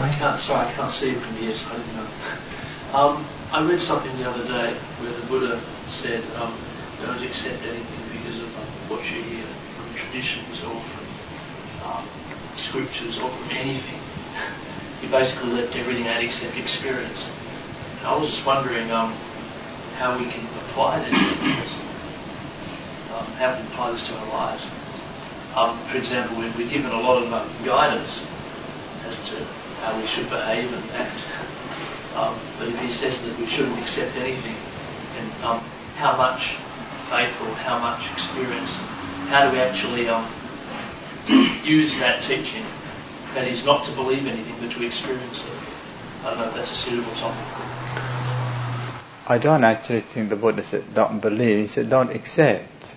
I can't, sorry, I can't see it from here, so I didn't know. Um, I read something the other day where the Buddha said, um, don't accept anything because of um, what you hear from traditions or from um, scriptures or from anything. he basically left everything out except experience. And I was just wondering um, how we can apply this, um, how we apply this to our lives. Um, for example, we're, given a lot of um, guidance as to how we should behave and act. Um, but if he says that we shouldn't accept anything, and um, how much faith or how much experience, how do we actually um, use that teaching? That is not to believe anything, but to experience it. I don't know if that's a suitable topic. I don't actually think the Buddha said don't believe. He said don't accept.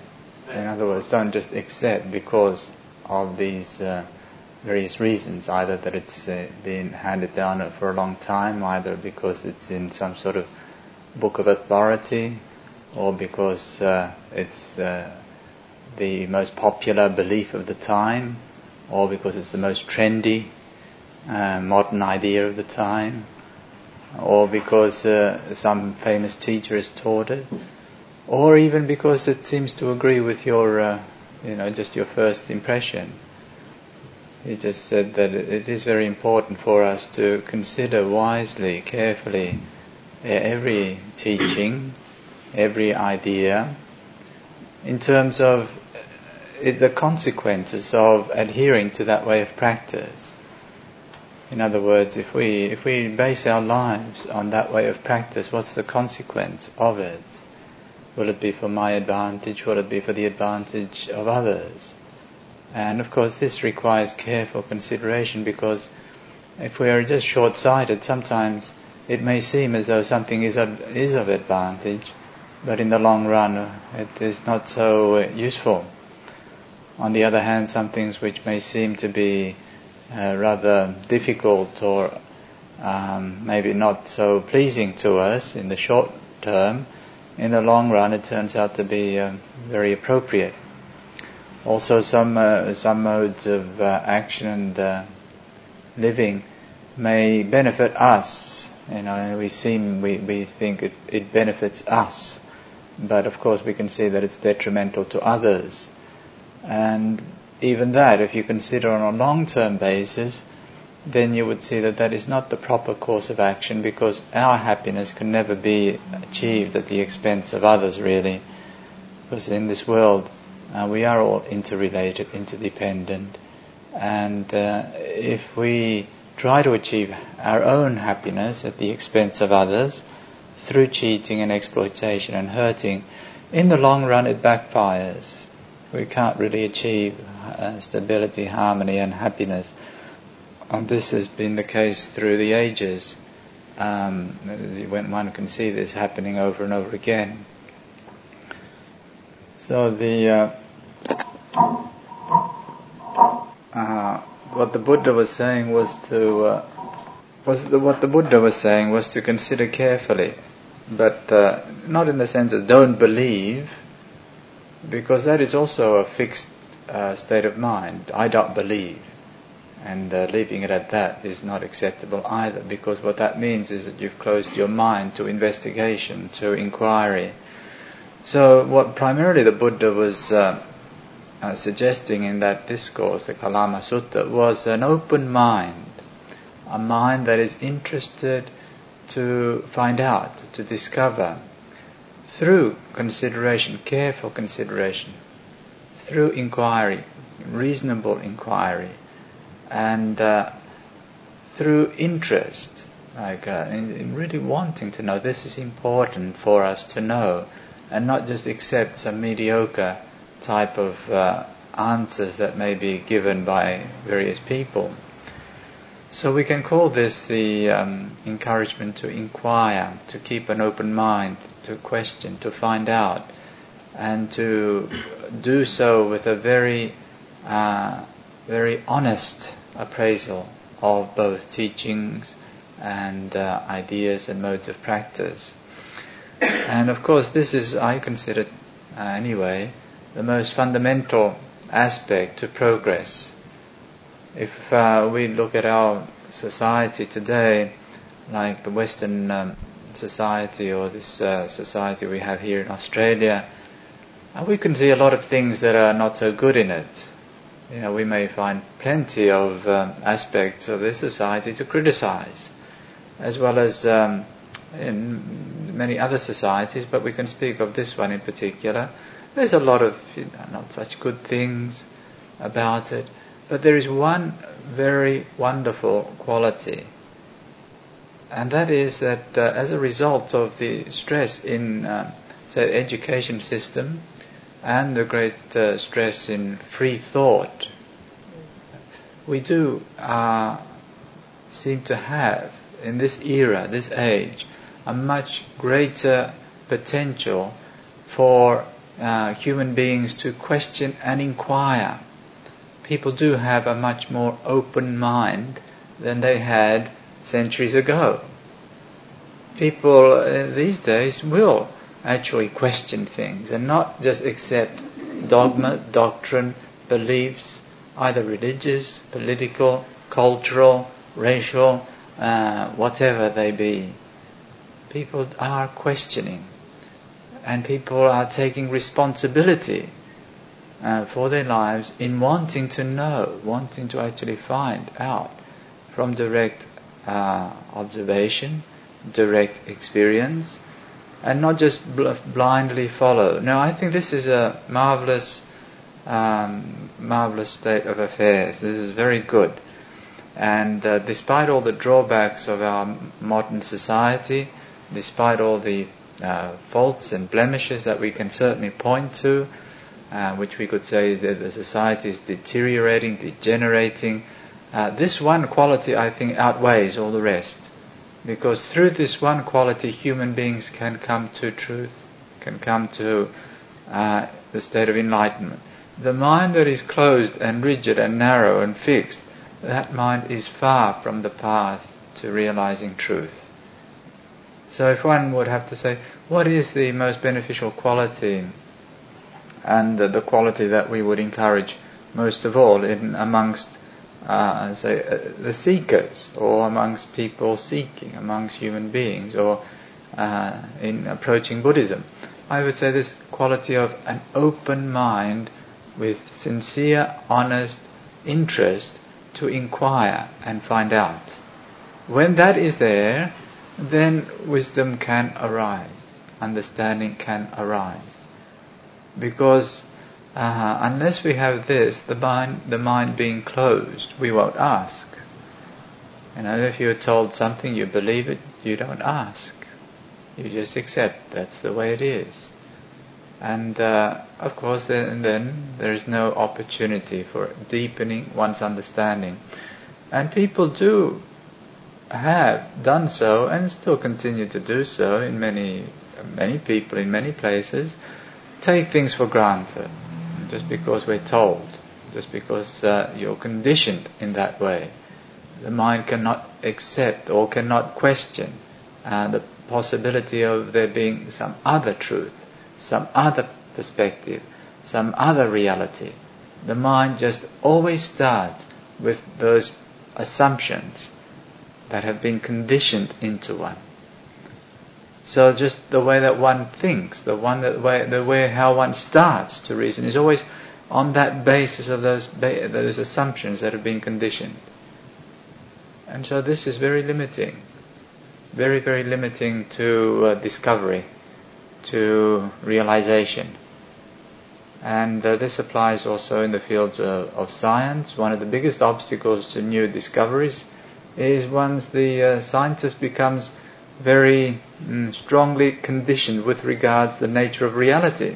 In other words, don't just accept because of these uh, various reasons, either that it's uh, been handed down for a long time, either because it's in some sort of book of authority, or because uh, it's uh, the most popular belief of the time, or because it's the most trendy uh, modern idea of the time, or because uh, some famous teacher has taught it, or even because it seems to agree with your, you know, just your first impression. He just said that it is very important for us to consider wisely, carefully, every teaching, every idea, in terms of the consequences of adhering to that way of practice. In other words, if we if we base our lives on that way of practice, what's the consequence of it? Will it be for my advantage? Will it be for the advantage of others? And of course, this requires careful consideration because if we are just short-sighted, sometimes it may seem as though something is of, is of advantage, but in the long run, it is not so useful. On the other hand, some things which may seem to be uh, rather difficult or um, maybe not so pleasing to us in the short term, in the long run, it turns out to be uh, very appropriate also some uh, some modes of uh, action and uh, living may benefit us. You know, we seem we, we think it, it benefits us, but of course we can see that it's detrimental to others. And even that, if you consider on a long-term basis, then you would see that that is not the proper course of action because our happiness can never be achieved at the expense of others, really. Because in this world, uh, we are all interrelated, interdependent, and uh, if we try to achieve our own happiness at the expense of others through cheating and exploitation and hurting, in the long run it backfires. We can't really achieve uh, stability, harmony, and happiness. And this has been the case through the ages. Um, when one can see this happening over and over again. So the uh, uh, what the Buddha was saying was to uh, was the, what the Buddha was saying was to consider carefully, but uh, not in the sense of don't believe, because that is also a fixed uh, state of mind. I don't believe, and uh, leaving it at that is not acceptable either, because what that means is that you've closed your mind to investigation, to inquiry. So, what primarily the Buddha was uh, suggesting in that discourse, the Kalama Sutta, was an open mind, a mind that is interested to find out, to discover, through consideration, careful consideration, through inquiry, reasonable inquiry, and uh, through interest, like uh, in, in, really wanting to know. This is important for us to know, and not just accept some mediocre type of uh, answers that may be given by various people. So we can call this the um, encouragement to inquire, to keep an open mind, to question, to find out, and to do so with a very, uh, very honest appraisal of both teachings and uh, ideas and modes of practice. And of course, this is, I consider, uh, anyway, the most fundamental aspect to progress. If uh, we look at our society today, like the Western um, society or this uh, society we have here in Australia, uh, we can see a lot of things that are not so good in it. You know, we may find plenty of um, aspects of this society to criticize, as well as um, in many other societies, but we can speak of this one in particular. There's a lot of you know, not such good things about it, but there is one very wonderful quality, and that is that uh, as a result of the stress in, uh, say, education system and the great uh, stress in free thought, we do uh, seem to have in this era, this age, a much greater potential for uh, human beings to question and inquire. People do have a much more open mind than they had centuries ago. People uh, these days will actually question things and not just accept dogma, doctrine, beliefs, either religious, political, cultural, racial, uh, whatever they be. People are questioning and people are taking responsibility uh, for their lives in wanting to know, wanting to actually find out from direct uh, observation, direct experience, and not just bl- blindly follow. No, I think this is a marvelous, um, marvelous state of affairs. This is very good. And uh, despite all the drawbacks of our modern society, despite all the uh, faults and blemishes that we can certainly point to, uh, which we could say that the society is deteriorating, degenerating. Uh, this one quality, I think, outweighs all the rest. Because through this one quality, human beings can come to truth, can come to uh, the state of enlightenment. The mind that is closed and rigid and narrow and fixed, that mind is far from the path to realizing truth. So if one would have to say, what is the most beneficial quality? And the, the quality that we would encourage most of all in amongst uh, say uh, the seekers or amongst people seeking amongst human beings or uh, in approaching Buddhism I would say this quality of an open mind with sincere honest interest to inquire and find out. When that is there then wisdom can arise, understanding can arise. Because uh, unless we have this, the mind, the mind being closed, we won't ask. You know, if you're told something, you believe it, you don't ask. You just accept that's the way it is. And uh, of course, then, then there is no opportunity for deepening one's understanding. And people do have done so and still continue to do so in many many people in many places take things for granted just because we're told just because uh, you're conditioned in that way. The mind cannot accept or cannot question uh, the possibility of there being some other truth some other perspective some other reality. The mind just always starts with those assumptions that have been conditioned into one. So just the way that one thinks, the one that way, the way how one starts to reason is always on that basis of those those assumptions that have been conditioned. And so this is very limiting, very very limiting to uh, discovery, to realization. And uh, this applies also in the fields of, of science. One of the biggest obstacles to new discoveries is once the uh, scientist becomes very mm, strongly conditioned with regards to the nature of reality.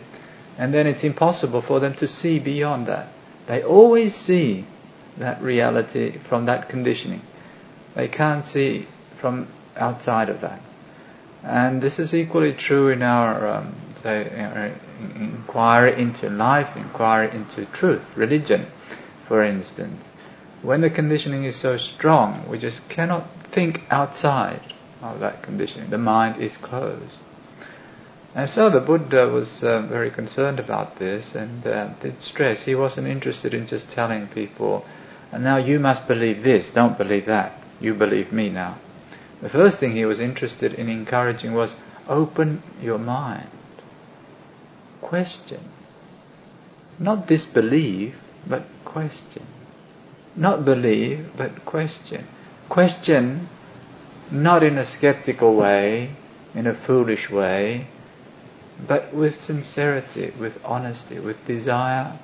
And then it's impossible for them to see beyond that. They always see that reality from that conditioning. They can't see from outside of that. And this is equally true in our um, say, inquiry into life, inquiry into truth, religion, for instance when the conditioning is so strong, we just cannot think outside of that conditioning. The mind is closed. And so the Buddha was uh, very concerned about this and uh, did stress. He wasn't interested in just telling people, now you must believe this, don't believe that. You believe me now. The first thing he was interested in encouraging was open your mind. Question. Not disbelieve, but question. Not believe, but question. Question not in a skeptical way, in a foolish way, but with sincerity, with honesty, with desire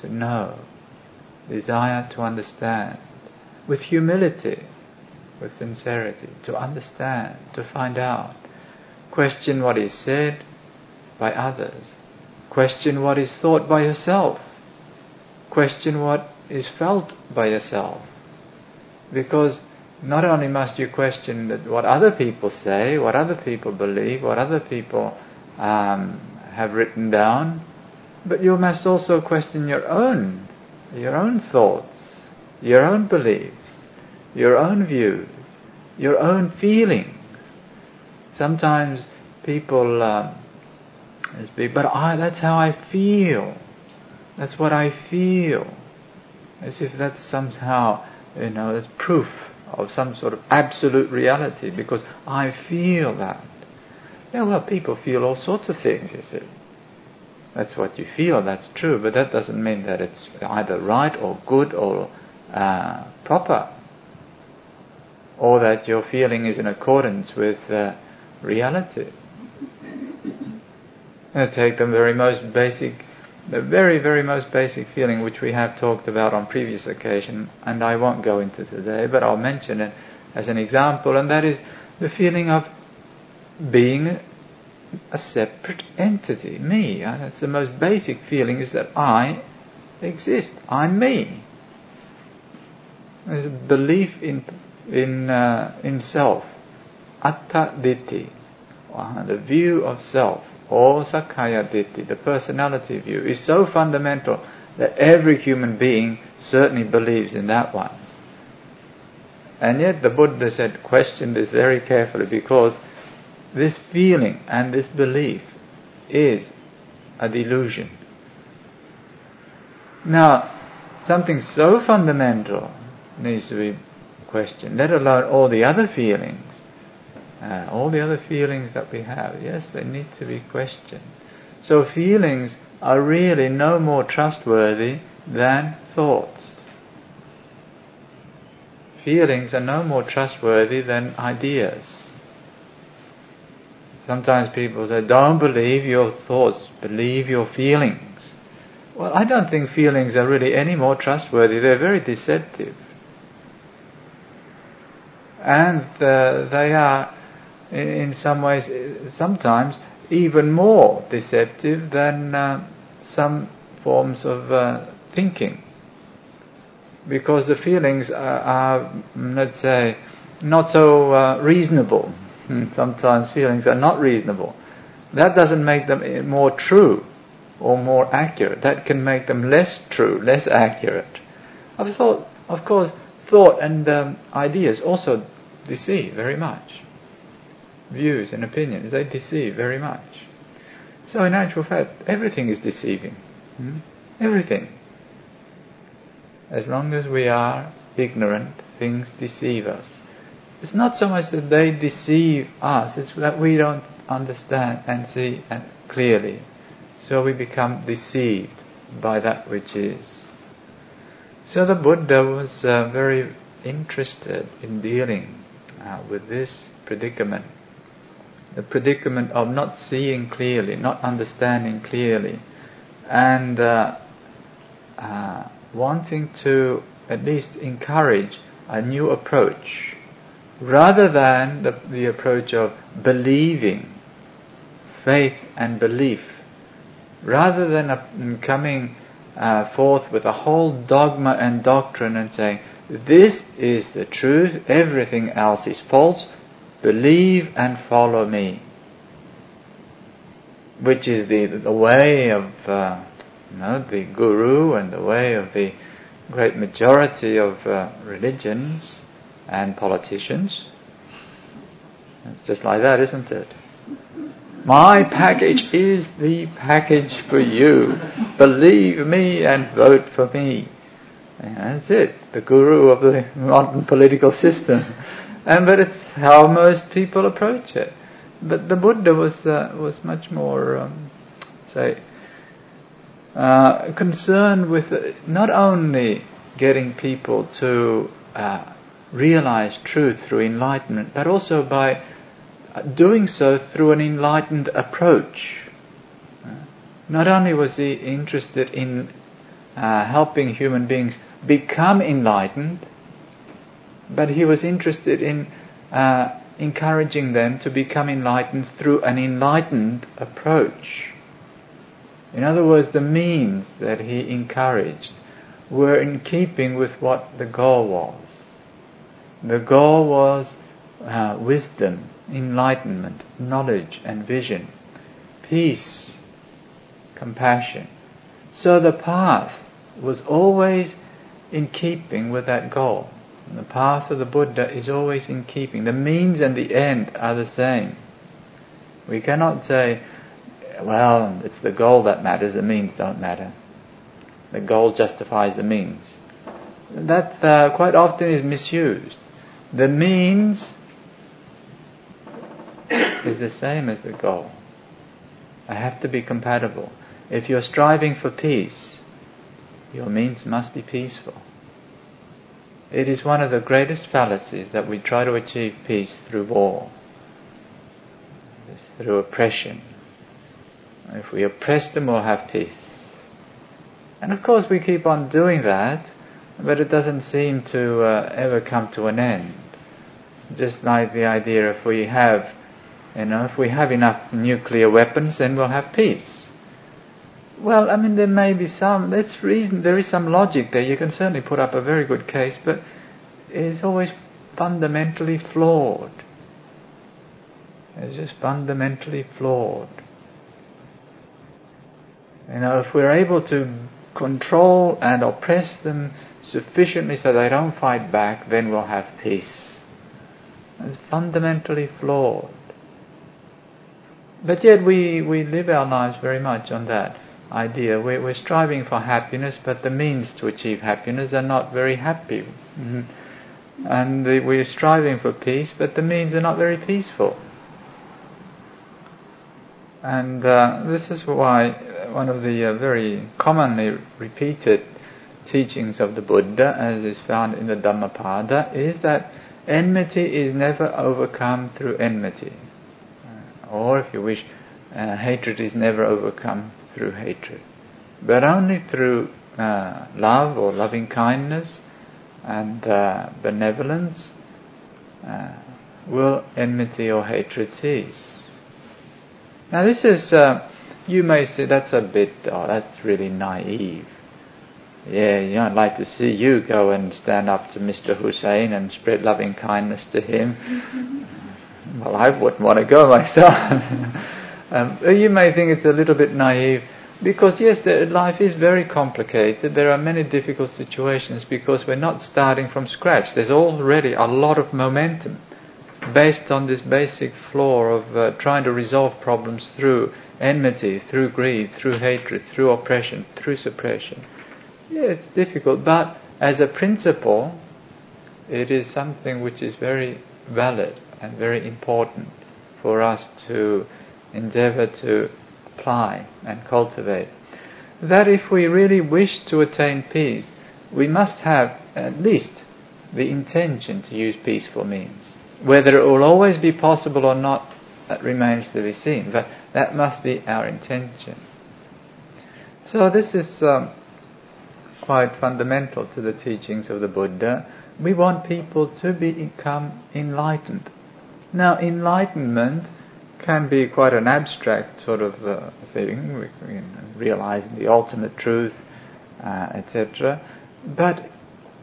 to know, desire to understand, with humility, with sincerity, to understand, to find out. Question what is said by others. Question what is thought by yourself. Question what is felt by yourself. Because not only must you question what other people say, what other people believe, what other people um, have written down, but you must also question your own, your own thoughts, your own beliefs, your own views, your own feelings. Sometimes people um, but I, that's how I feel. That's what I feel. As if that's somehow, you know, that's proof of some sort of absolute reality because I feel that. Yeah, well, people feel all sorts of things, you see. That's what you feel, that's true, but that doesn't mean that it's either right or good or uh, proper, or that your feeling is in accordance with uh, reality. I take the very most basic, the very, very most basic feeling which we have talked about on previous occasion, and I won't go into today, but I'll mention it as an example, and that is the feeling of being a separate entity, me. That's the most basic feeling is that I exist. I'm me. There's a belief in in uh, in self, atta ditti, uh, the view of self, or sakkaya ditti, the personality view, is so fundamental that every human being certainly believes in that one. And yet the Buddha said, question this very carefully because this feeling and this belief is a delusion. Now, something so fundamental needs to be questioned, let alone all the other feelings. Uh, all the other feelings that we have, yes, they need to be questioned. So feelings are really no more trustworthy than thoughts. Feelings are no more trustworthy than ideas. Sometimes people say, don't believe your thoughts, believe your feelings. Well, I don't think feelings are really any more trustworthy. They're very deceptive. And uh, they are, in, some ways, sometimes even more deceptive than uh, some forms of uh, thinking. Because the feelings are, are, let's say, not so uh, reasonable Hmm, sometimes feelings are not reasonable. That doesn't make them more true or more accurate. That can make them less true, less accurate. I've thought, of course, thought and um, ideas also deceive very much. Views and opinions, they deceive very much. So in actual fact, everything is deceiving. Hmm? Everything. As long as we are ignorant, things deceive us. It's not so much that they deceive us, it's that we don't understand and see and clearly. So we become deceived by that which is. So the Buddha was uh, very interested in dealing uh, with this predicament. The predicament of not seeing clearly, not understanding clearly, and uh, uh wanting to at least encourage a new approach rather than the, the approach of believing, faith and belief, rather than a, coming uh, forth with a whole dogma and doctrine and saying, this is the truth, everything else is false, believe and follow me. Which is the, the way of uh, you know, the guru and the way of the great majority of uh, religions and politicians. It's just like that, isn't it? My package is the package for you. Believe me and vote for me. that's it, the guru of the modern political system. And but it's how most people approach it. But the Buddha was uh, was much more, um, say, uh, concerned with uh, not only getting people to uh, realize truth through enlightenment, but also by doing so through an enlightened approach. Not only was he interested in uh, helping human beings become enlightened, but he was interested in uh, encouraging them to become enlightened through an enlightened approach. In other words, the means that he encouraged were in keeping with what the goal was. The goal was uh, wisdom, enlightenment, knowledge and vision, peace, compassion. So the path was always in keeping with that goal. The path of the Buddha is always in keeping. The means and the end are the same. We cannot say, well, it's the goal that matters, the means don't matter. The goal justifies the means. That uh, quite often is misused. The means is the same as the goal. They have to be compatible. If you're striving for peace, your means must be peaceful. It is one of the greatest fallacies that we try to achieve peace through war, it's through oppression. If we oppress them, we'll have peace. And of course, we keep on doing that, but it doesn't seem to uh, ever come to an end. Just like the idea if we have, you know, if we have enough nuclear weapons, then we'll have peace. Well, I mean, there may be some, that's reason, there is some logic there. You can certainly put up a very good case, but it's always fundamentally flawed. It's just fundamentally flawed. You know, if we're able to control and oppress them sufficiently so they don't fight back, then we'll have peace. It's fundamentally flawed. But yet we, we live our lives very much on that idea. We're, we're striving for happiness, but the means to achieve happiness are not very happy. Mm-hmm. And the, we're striving for peace, but the means are not very peaceful. And uh, this is why one of the uh, very commonly repeated teachings of the Buddha, as is found in the Dhammapada, is that enmity is never overcome through enmity. Or, if you wish, uh, hatred is never overcome through hatred, but only through uh, love or loving kindness and uh, benevolence uh, will enmity or hatred cease. Now, this is, uh, you may say that's a bit, oh, that's really naive. Yeah, you know, I'd like to see you go and stand up to Mr. Hussein and spread loving kindness to him. well, I wouldn't want to go myself. Um, you may think it's a little bit naive because yes, the, life is very complicated. There are many difficult situations because we're not starting from scratch. There's already a lot of momentum based on this basic flaw of uh, trying to resolve problems through enmity, through greed, through hatred, through oppression, through suppression. Yeah, it's difficult, but as a principle, it is something which is very valid and very important for us to endeavor to apply and cultivate. That if we really wish to attain peace, we must have at least the intention to use peaceful means. Whether it will always be possible or not, that remains to be seen, but that must be our intention. So this is um, quite fundamental to the teachings of the Buddha. We want people to become enlightened. Now, enlightenment can be quite an abstract sort of uh, thing, we, realizing the ultimate truth, uh, etc. But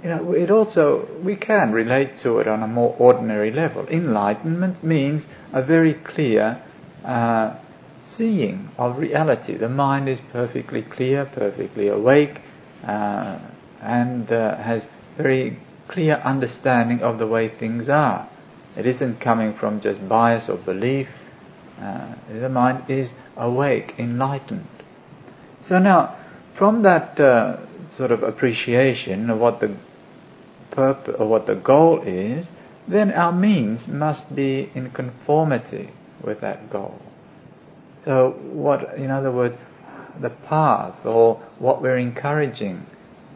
you know, it also we can relate to it on a more ordinary level. Enlightenment means a very clear uh, seeing of reality. The mind is perfectly clear, perfectly awake, uh, and uh, has very clear understanding of the way things are. It isn't coming from just bias or belief uh, the mind is awake, enlightened. So now, from that uh, sort of appreciation of what the purpose or what the goal is, then our means must be in conformity with that goal. So what, in other words, the path or what we're encouraging,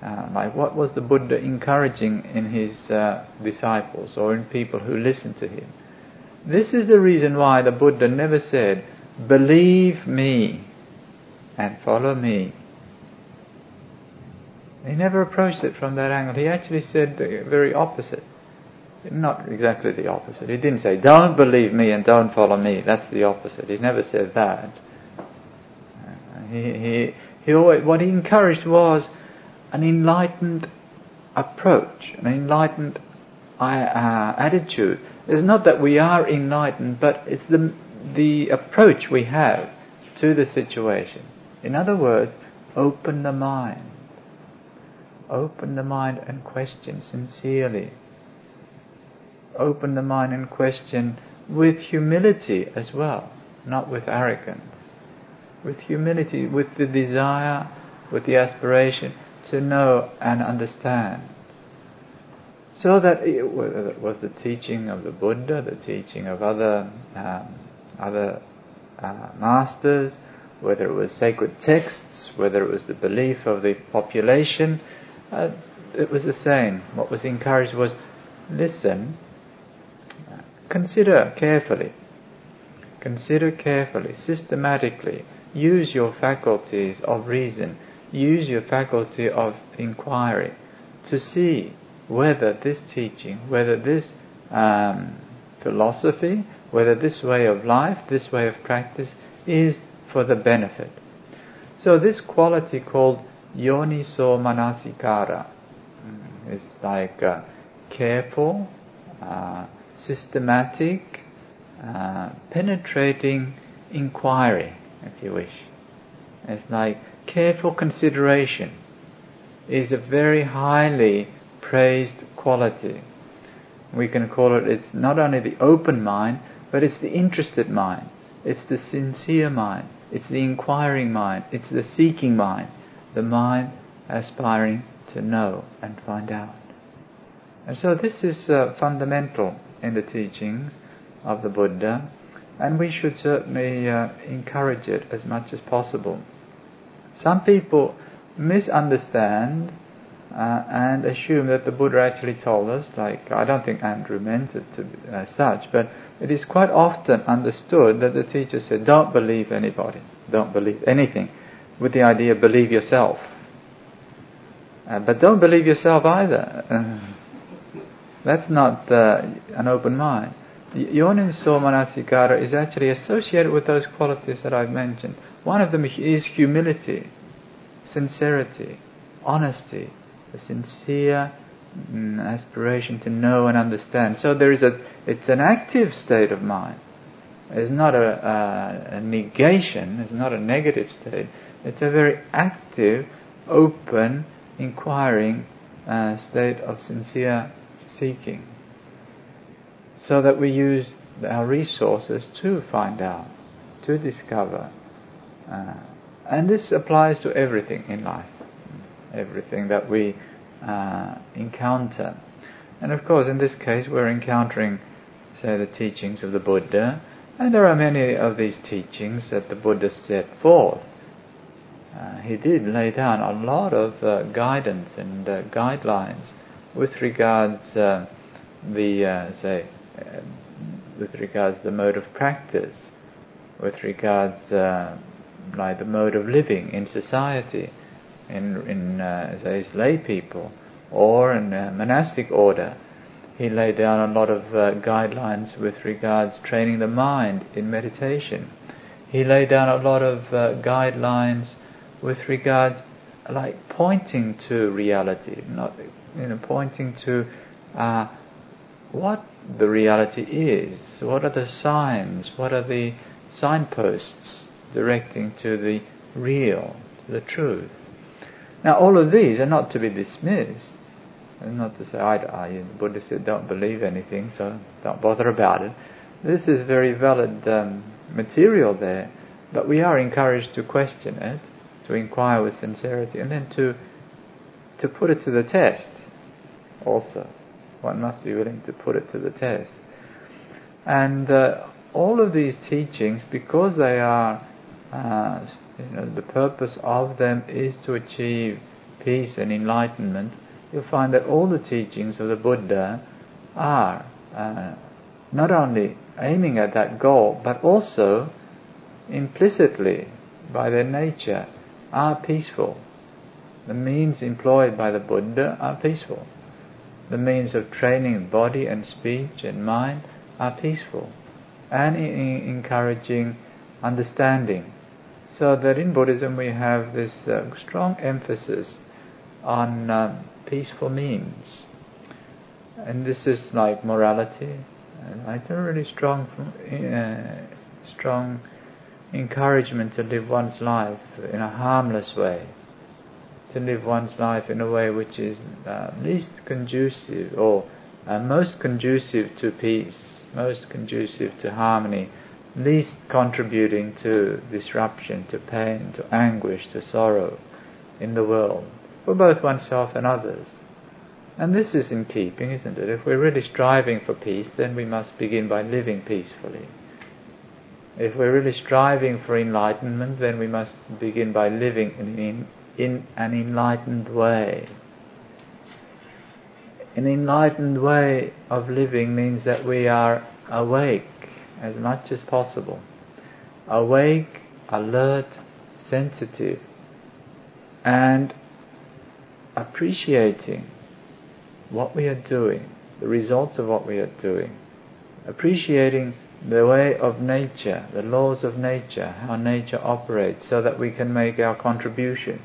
uh, like what was the Buddha encouraging in his uh, disciples or in people who listen to him? This is the reason why the Buddha never said, believe me and follow me. He never approached it from that angle. He actually said the very opposite. Not exactly the opposite. He didn't say, don't believe me and don't follow me. That's the opposite. He never said that. He, he, he always, what he encouraged was an enlightened approach, an enlightened uh, attitude. It's not that we are enlightened, but it's the, the approach we have to the situation. In other words, open the mind. Open the mind and question sincerely. Open the mind and question with humility as well, not with arrogance. With humility, with the desire, with the aspiration to know and understand. So that it was the teaching of the Buddha, the teaching of other um, other uh, masters, whether it was sacred texts, whether it was the belief of the population, uh, it was the same. What was encouraged was listen, consider carefully, consider carefully, systematically, use your faculties of reason, use your faculty of inquiry to see whether this teaching, whether this um, philosophy, whether this way of life, this way of practice is for the benefit. So this quality called yoniso manasikara. Mm, like uh, careful, uh, systematic, uh, penetrating inquiry, if you wish. It's like careful consideration is a very highly praised quality. We can call it, it's not only the open mind, but it's the interested mind. It's the sincere mind. It's the inquiring mind. It's the seeking mind the mind aspiring to know and find out. And so this is uh, fundamental in the teachings of the Buddha, and we should certainly uh, encourage it as much as possible. Some people misunderstand uh, and assume that the Buddha actually told us, like I don't think Andrew meant it to be as such, but it is quite often understood that the teacher said, don't believe anybody, don't believe anything with the idea believe yourself. Uh, but don't believe yourself either. Uh, that's not uh, an open mind. Yoniso manasikara is actually associated with those qualities that I've mentioned. One of them is humility, sincerity, honesty, a sincere mm, aspiration to know and understand. So there is a, it's an active state of mind. It's not a, a, a negation, it's not a negative state, it's a very active, open, inquiring uh, state of sincere seeking. So that we use our resources to find out, to discover. Uh, and this applies to everything in life, everything that we uh, encounter. And of course, in this case, we're encountering, say, the teachings of the Buddha, and there are many of these teachings that the Buddha set forth. Uh, he did lay down a lot of uh, guidance and uh, guidelines with regards uh, the uh, say with regards the mode of practice, with regards like the mode of living in society, in in uh, say lay people or in monastic order. He laid down a lot of uh, guidelines with regards training the mind in meditation. He laid down a lot of uh, guidelines with regard, like pointing to reality, not you know pointing to uh, what the reality is. What are the signs? What are the signposts directing to the real, to the truth? Now, all of these are not to be dismissed. And not to say, I, I, said, don't believe anything, so don't bother about it. This is very valid um, material there, but we are encouraged to question it to inquire with sincerity, and then to to put it to the test also. One must be willing to put it to the test. And uh, all of these teachings, because they are, uh, you know, the purpose of them is to achieve peace and enlightenment, you'll find that all the teachings of the Buddha are uh, not only aiming at that goal, but also implicitly, by their nature, are peaceful. The means employed by the Buddha are peaceful. The means of training body and speech and mind are peaceful and encouraging understanding. So that in Buddhism we have this uh, strong emphasis on uh, peaceful means. And this is like morality, like a really strong, uh, strong encouragement to live one's life in a harmless way, to live one's life in a way which is uh, least conducive or uh, most conducive to peace, most conducive to harmony, least contributing to disruption, to pain, to anguish, to sorrow in the world, for both oneself and others. And this is in keeping, isn't it? If we're really striving for peace, then we must begin by living peacefully. If we're really striving for enlightenment, then we must begin by living in, in an enlightened way. An enlightened way of living means that we are awake as much as possible. Awake, alert, sensitive, and appreciating what we are doing, the results of what we are doing, appreciating the way of nature, the laws of nature, how nature operates, so that we can make our contribution.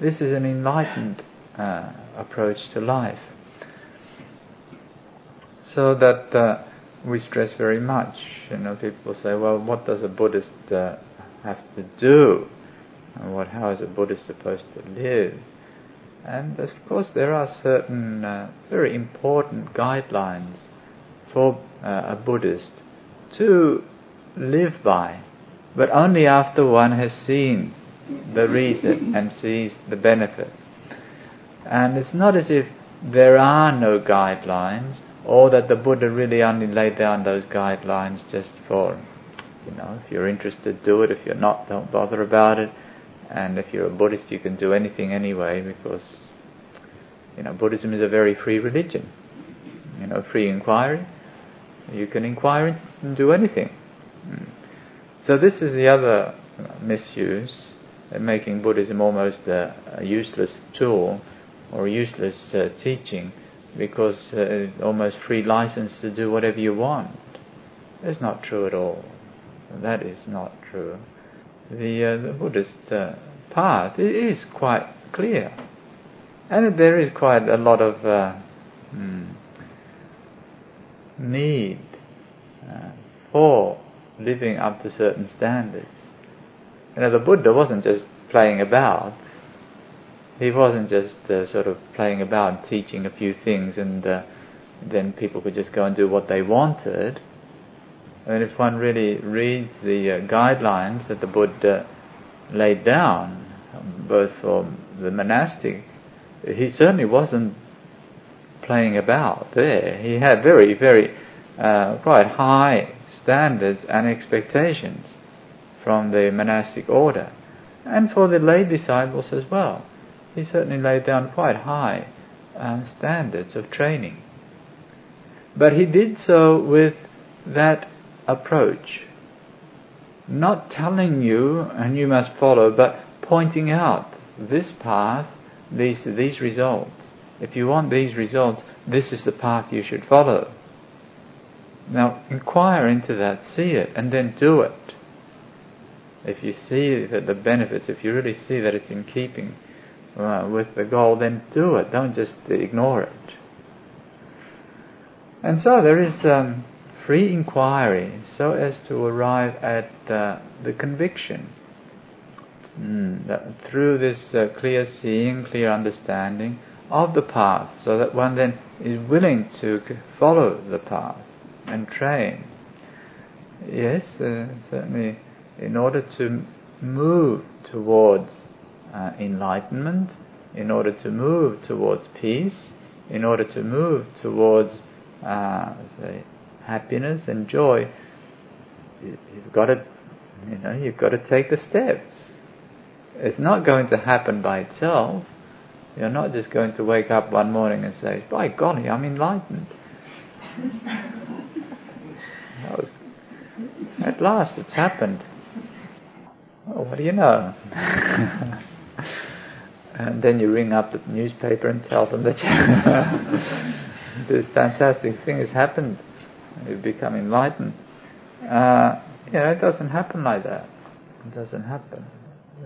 This is an enlightened uh, approach to life. So that uh, we stress very much. You know, people say, "Well, what does a Buddhist uh, have to do? And what? How is a Buddhist supposed to live?" And of course, there are certain uh, very important guidelines for uh, a Buddhist to live by, but only after one has seen the reason and sees the benefit. And it's not as if there are no guidelines, or that the Buddha really only laid down those guidelines just for, you know, if you're interested, do it. If you're not, don't bother about it. And if you're a Buddhist, you can do anything anyway because, you know, Buddhism is a very free religion. You know, free inquiry. You can inquire and do anything. Hmm. So this is the other misuse, making Buddhism almost a, a useless tool or useless uh, teaching because uh, almost free license to do whatever you want. That's not true at all. That is not true the, uh, the Buddhist uh, path is quite clear. And there is quite a lot of uh, mm, need uh, for living up to certain standards. You know, the Buddha wasn't just playing about. He wasn't just uh, sort of playing about, teaching a few things, and uh, then people could just go and do what they wanted. And if one really reads the uh, guidelines that the Buddha laid down, both for the monastic, he certainly wasn't playing about there. He had very, very, uh, quite high standards and expectations from the monastic order, and for the lay disciples as well. He certainly laid down quite high uh, standards of training. But he did so with that approach. Not telling you and you must follow, but pointing out this path, these, these results. If you want these results, this is the path you should follow. Now inquire into that, see it, and then do it. If you see that the benefits, if you really see that it's in keeping uh, with the goal, then do it. Don't just ignore it. And so there is um, free inquiry so as to arrive at uh, the conviction mm, that through this uh, clear seeing, clear understanding of the path, so that one then is willing to follow the path and train. Yes, uh, certainly, in order to move towards uh, enlightenment, in order to move towards peace, in order to move towards uh, say, happiness and joy, you've got to, you know, you've got to take the steps. It's not going to happen by itself. You're not just going to wake up one morning and say, by golly, I'm enlightened. was, at last it's happened. Well, what do you know? and then you ring up the newspaper and tell them that this fantastic thing has happened. You've become enlightened. Uh, you know, it doesn't happen like that. It doesn't happen.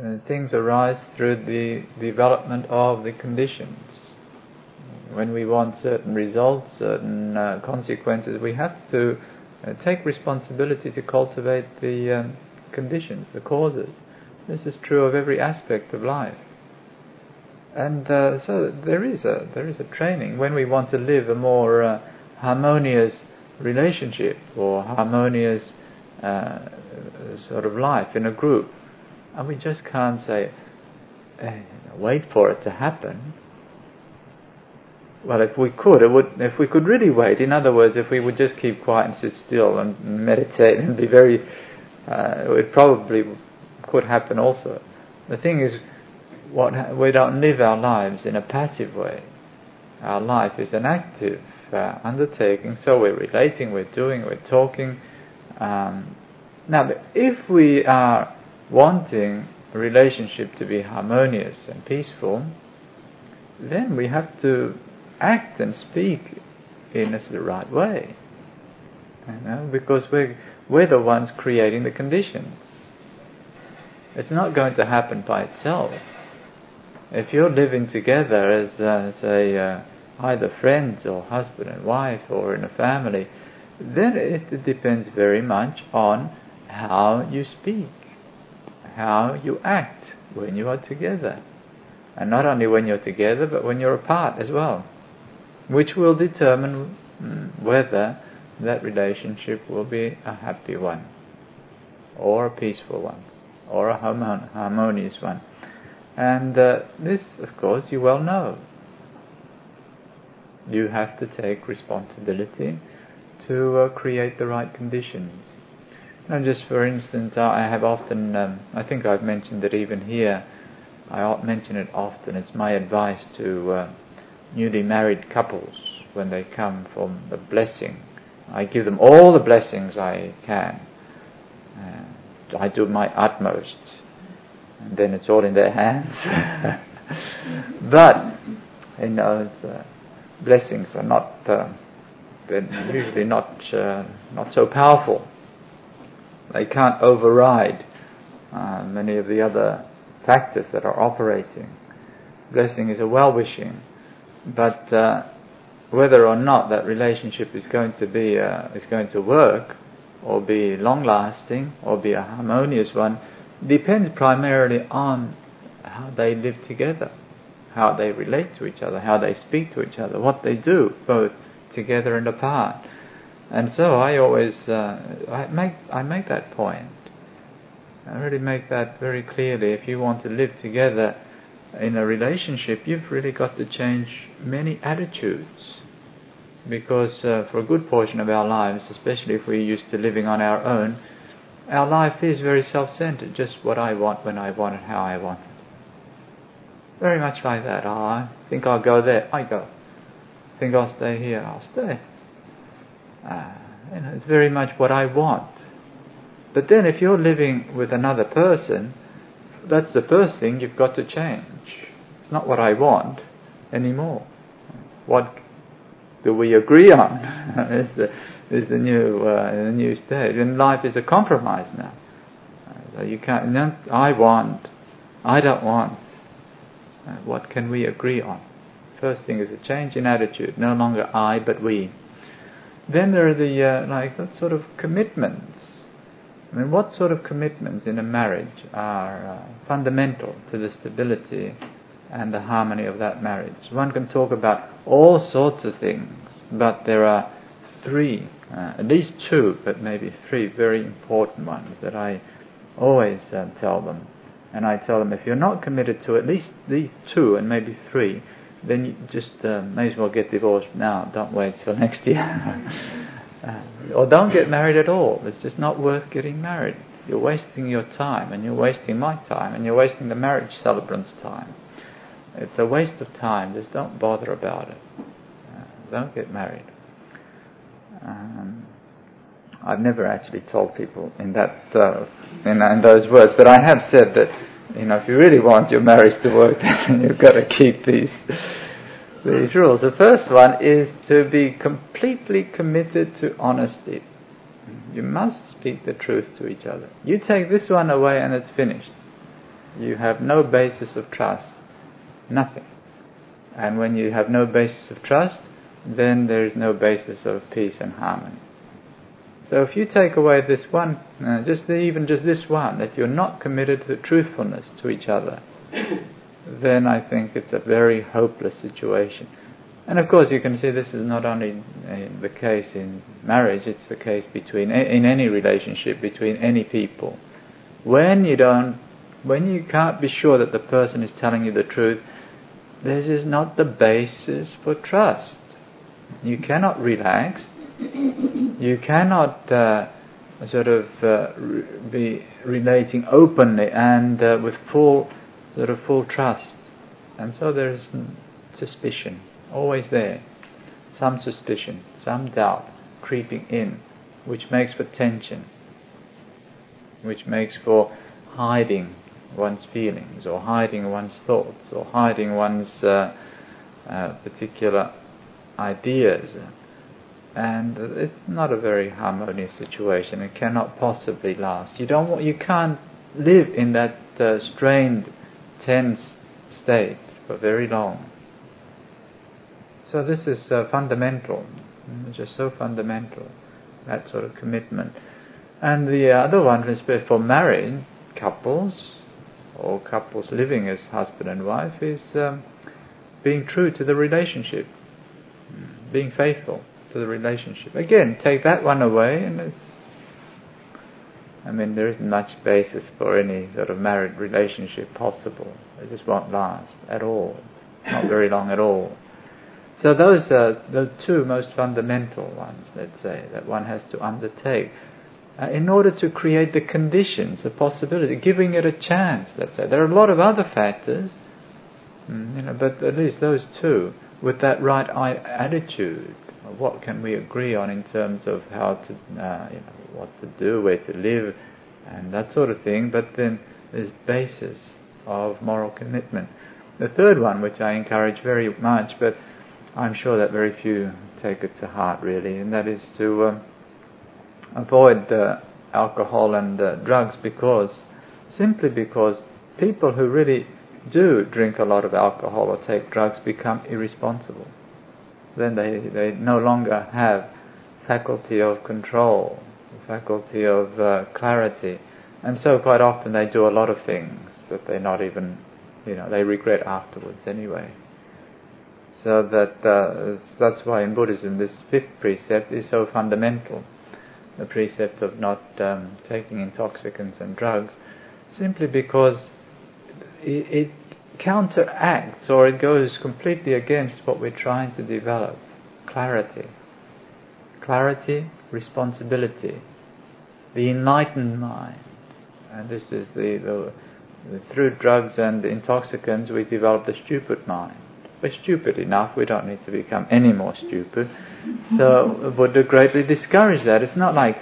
Uh, things arise through the development of the conditions. When we want certain results, certain uh, consequences, we have to uh, take responsibility to cultivate the um, conditions, the causes. This is true of every aspect of life. And uh, so there is a there is a training when we want to live a more uh, harmonious relationship or harmonious uh, sort of life in a group, and we just can't say, hey, wait for it to happen. Well, if we could, it would. If we could really wait, in other words, if we would just keep quiet and sit still and meditate and be very, uh, it probably could happen also. The thing is, what we don't live our lives in a passive way. Our life is an active uh, undertaking, so we're relating, we're doing, we're talking. Um, now, if we are wanting a relationship to be harmonious and peaceful, then we have to act and speak in the right way. You know, because we're, we're the ones creating the conditions. It's not going to happen by itself. If you're living together as, uh, say, uh, either friends or husband and wife or in a family, then it depends very much on how you speak, how you act when you are together. And not only when you're together, but when you're apart as well which will determine mm, whether that relationship will be a happy one, or a peaceful one, or a harmonious one. And uh, this, of course, you well know. You have to take responsibility to uh, create the right conditions. Now, just for instance, I have often, um, I think I've mentioned that even here, I mention it often, it's my advice to uh, newly married couples when they come for the blessing. I give them all the blessings I can. Uh, I do my utmost. And then it's all in their hands. but, you know, uh, blessings are not, uh, they're usually not, uh, not so powerful. They can't override uh, many of the other factors that are operating. Blessing is a well-wishing but uh, whether or not that relationship is going to be uh, is going to work, or be long lasting, or be a harmonious one, depends primarily on how they live together, how they relate to each other, how they speak to each other, what they do, both together and apart. And so I always uh, I make I make that point. I really make that very clearly. If you want to live together in a relationship, you've really got to change many attitudes. Because uh, for a good portion of our lives, especially if we're used to living on our own, our life is very self-centered, just what I want, when I want it, how I want it. Very much like that. Oh, I think I'll go there, I go. Think I'll stay here, I'll stay. Uh, it's very much what I want. But then if you're living with another person, that's the first thing you've got to change. It's not what I want anymore. What do we agree on? is the is the new uh, the new stage, and life is a compromise now. So you can't. I want. I don't want. Uh, what can we agree on? First thing is a change in attitude. No longer I, but we. Then there are the uh, like sort of commitments I mean, what sort of commitments in a marriage are uh, fundamental to the stability and the harmony of that marriage? One can talk about all sorts of things, but there are three, uh, at least two, but maybe three very important ones that I always uh, tell them. And I tell them, if you're not committed to at least these two and maybe three, then you just uh, may as well get divorced now. Don't wait till next year. uh, or don't get married at all. It's just not worth getting married. You're wasting your time, and you're wasting my time, and you're wasting the marriage celebrant's time. It's a waste of time. Just don't bother about it. Uh, don't get married. Um, I've never actually told people in that uh, in, in, those words, but I have said that you know if you really want your marriage to work, you've got to keep these these rules. The first one is to be completely committed to honesty. You must speak the truth to each other. You take this one away and it's finished. You have no basis of trust. Nothing. And when you have no basis of trust, then there is no basis of peace and harmony. So if you take away this one, uh, just the, even just this one, that you're not committed to truthfulness to each other, then I think it's a very hopeless situation. And of course, you can see this is not only uh, the case in marriage; it's the case between in any relationship between any people. When you don't, when you can't be sure that the person is telling you the truth, this is not the basis for trust. You cannot relax. You cannot uh, sort of uh, re- be relating openly and uh, with full sort of full trust. And so there is suspicion always there. Some suspicion, some doubt creeping in, which makes for tension, which makes for hiding one's feelings, or hiding one's thoughts, or hiding one's uh, uh, particular ideas. And it's not a very harmonious situation. It cannot possibly last. You don't. Want, you can't live in that uh, strained, tense state for very long. So this is uh, fundamental. It's just so fundamental, that sort of commitment. And the other one is for married couples or couples living as husband and wife is um, being true to the relationship, being faithful to the relationship. Again, take that one away and it's I mean, there isn't much basis for any sort of married relationship possible. It just won't last at all. Not very long at all. So those are the two most fundamental ones, let's say, that one has to undertake uh, in order to create the conditions, the possibility, giving it a chance, let's say. There are a lot of other factors, mm, you know, but at least those two, with that right eye attitude, what can we agree on in terms of how to, uh, you know, what to do, where to live, and that sort of thing, but then there's basis of moral commitment. The third one, which I encourage very much, but I'm sure that very few take it to heart really, and that is to um, avoid uh, alcohol and uh, drugs because, simply because people who really do drink a lot of alcohol or take drugs become irresponsible. Then they, they no longer have faculty of control, faculty of uh, clarity, and so quite often they do a lot of things that they're not even, you know, they regret afterwards anyway. So that uh, that's why in Buddhism this fifth precept is so fundamental, the precept of not um, taking intoxicants and drugs, simply because it, it counteracts or it goes completely against what we're trying to develop: clarity, clarity, responsibility, the enlightened mind, and this is the, the, the through drugs and intoxicants we develop the stupid mind we're stupid enough, we don't need to become any more stupid. So Buddha greatly discouraged that. It's not like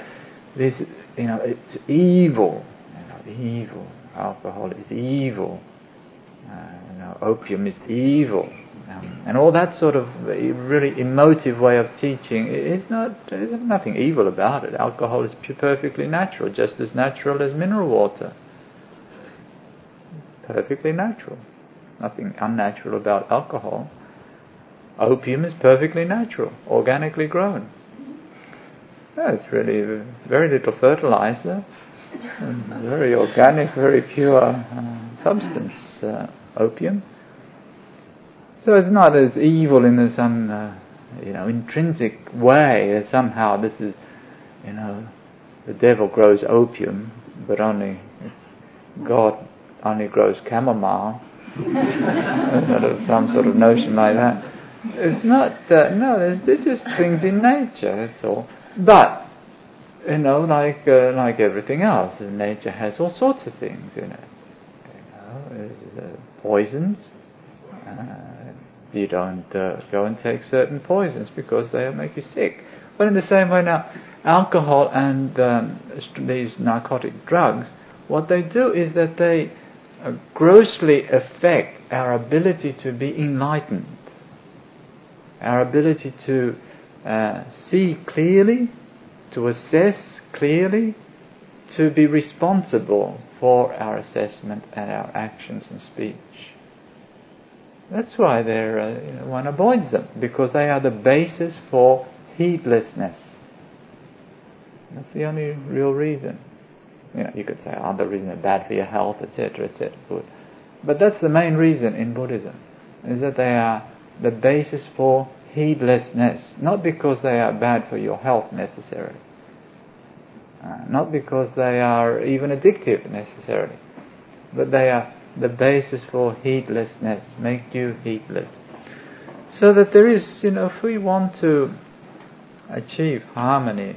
this, you know, it's evil. You know, evil. Alcohol is evil. Uh, you know, opium is evil. Um, and all that sort of really emotive way of teaching is not, there's nothing evil about it. Alcohol is perfectly natural, just as natural as mineral water. Perfectly natural nothing unnatural about alcohol. Opium is perfectly natural, organically grown. Yeah, it's really very little fertilizer, very organic, very pure uh, substance, uh, opium. So it's not as evil in some, uh, you know, intrinsic way that somehow this is, you know, the devil grows opium, but only God only grows chamomile, sort of some sort of notion like that. It's not, uh, no, there's, there's just things in nature, that's all. But, you know, like, uh, like everything else, nature has all sorts of things in it. You know, uh, poisons. Uh, you don't uh, go and take certain poisons because they'll make you sick. But in the same way now, alcohol and um, these narcotic drugs, what they do is that they grossly affect our ability to be enlightened, our ability to uh, see clearly, to assess clearly, to be responsible for our assessment and our actions and speech. That's why they're, uh, you know, one avoids them, because they are the basis for heedlessness. That's the only real reason. You know, you could say other oh, reasons are bad for your health, etc., etc. But that's the main reason in Buddhism, is that they are the basis for heedlessness, not because they are bad for your health necessarily, uh, not because they are even addictive necessarily, but they are the basis for heedlessness, make you heedless. So that there is, you know, if we want to achieve harmony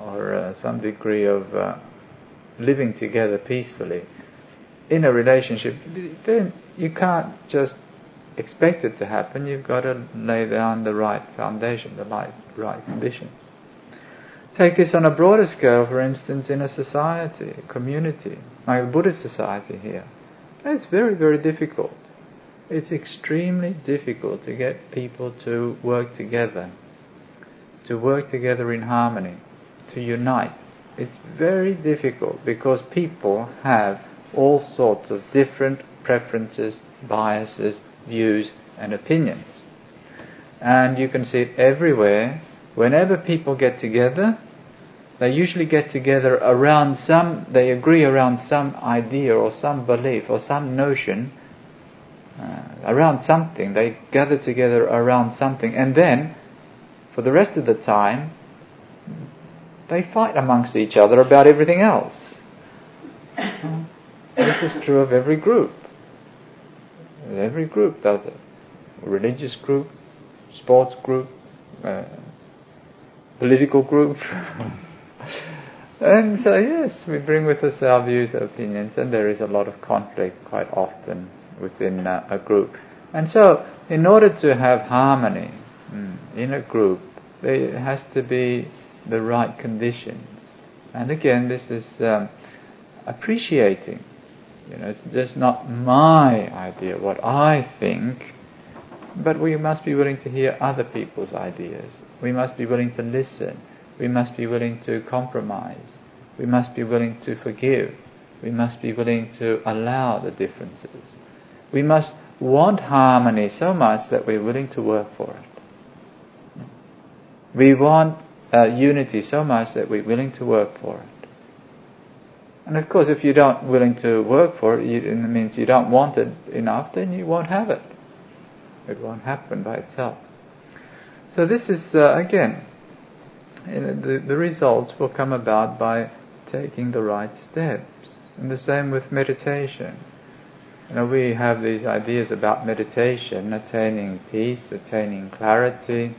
or uh, some degree of uh, living together peacefully in a relationship, then you can't just expect it to happen. You've got to lay down the right foundation, the right, right conditions. Take this on a broader scale, for instance, in a society, a community, like a Buddhist society here. It's very, very difficult. It's extremely difficult to get people to work together, to work together in harmony, to unite. It's very difficult because people have all sorts of different preferences, biases, views, and opinions. And you can see it everywhere. Whenever people get together, they usually get together around some, they agree around some idea or some belief or some notion, uh, around something. They gather together around something. And then, for the rest of the time, they fight amongst each other about everything else. this is true of every group. Every group does it. Religious group, sports group, uh, political group. and so yes, we bring with us our views, opinions, and there is a lot of conflict quite often within uh, a group. And so, in order to have harmony mm, in a group, there has to be the right conditions. And again, this is um, appreciating. You know, it's just not my idea, what I think, but we must be willing to hear other people's ideas. We must be willing to listen. We must be willing to compromise. We must be willing to forgive. We must be willing to allow the differences. We must want harmony so much that we're willing to work for it. We want uh, unity so much that we're willing to work for it. And of course, if you don't willing to work for it, you, it means you don't want it enough, then you won't have it. It won't happen by itself. So this is uh, again, the, the results will come about by taking the right steps. And the same with meditation. You know, we have these ideas about meditation, attaining peace, attaining clarity,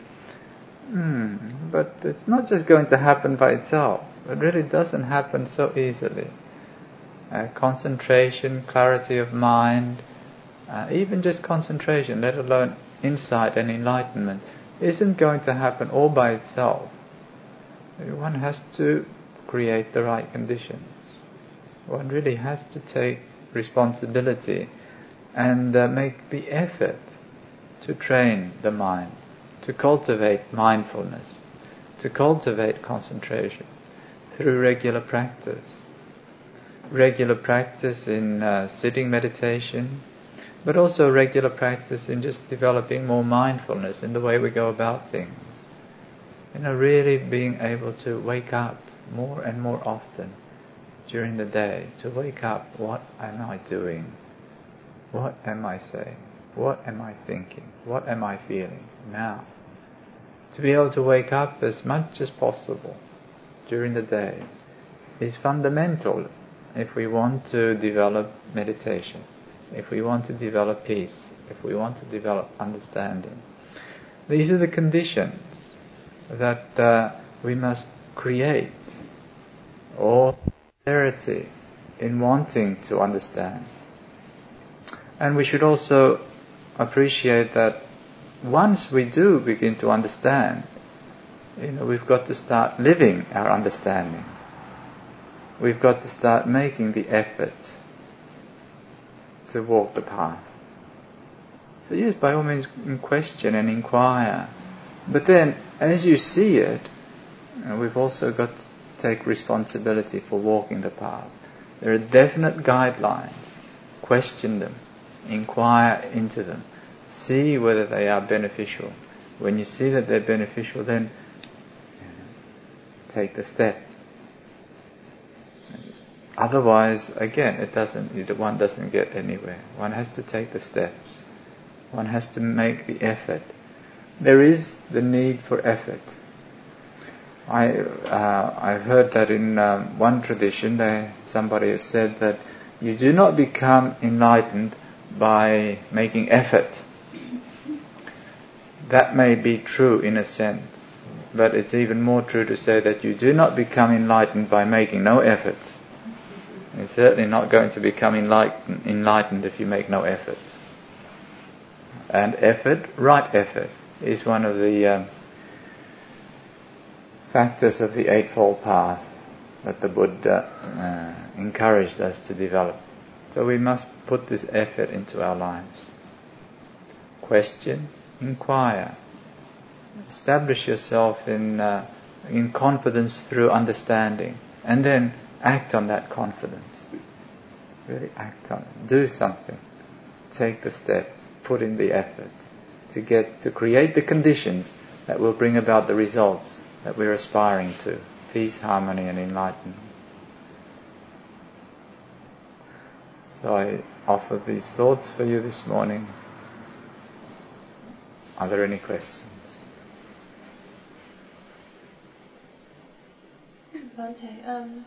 Hmm, but it's not just going to happen by itself. It really doesn't happen so easily. Uh, concentration, clarity of mind, uh, even just concentration, let alone insight and enlightenment, isn't going to happen all by itself. One has to create the right conditions. One really has to take responsibility and uh, make the effort to train the mind to cultivate mindfulness, to cultivate concentration through regular practice. Regular practice in uh, sitting meditation, but also regular practice in just developing more mindfulness in the way we go about things. You know, really being able to wake up more and more often during the day, to wake up, what am I doing? What am I saying? What am I thinking? What am I feeling now? to be able to wake up as much as possible during the day is fundamental if we want to develop meditation, if we want to develop peace, if we want to develop understanding, these are the conditions that uh, we must create or clarity in wanting to understand. And we should also appreciate that once we do begin to understand, you know, we've got to start living our understanding. We've got to start making the effort to walk the path. So yes, by all means, question and inquire. But then, as you see it, we've also got to take responsibility for walking the path. There are definite guidelines. Question them. Inquire into them. See whether they are beneficial. When you see that they're beneficial, then take the step. Otherwise, again, it doesn't. One doesn't get anywhere. One has to take the steps. One has to make the effort. There is the need for effort. I uh, I've heard that in um, one tradition, they, somebody has said that you do not become enlightened by making effort. That may be true in a sense, but it's even more true to say that you do not become enlightened by making no effort. You're certainly not going to become enlightened, if you make no effort. And effort, right effort, is one of the um, factors of the Eightfold Path that the Buddha uh, encouraged us to develop. So we must put this effort into our lives. Question, inquire, establish yourself in uh, in confidence through understanding, and then act on that confidence. Really act on it. Do something. Take the step. Put in the effort to get to create the conditions that will bring about the results that we're aspiring to: peace, harmony, and enlightenment. So I offer these thoughts for you this morning. Are there any questions? Bhante, um,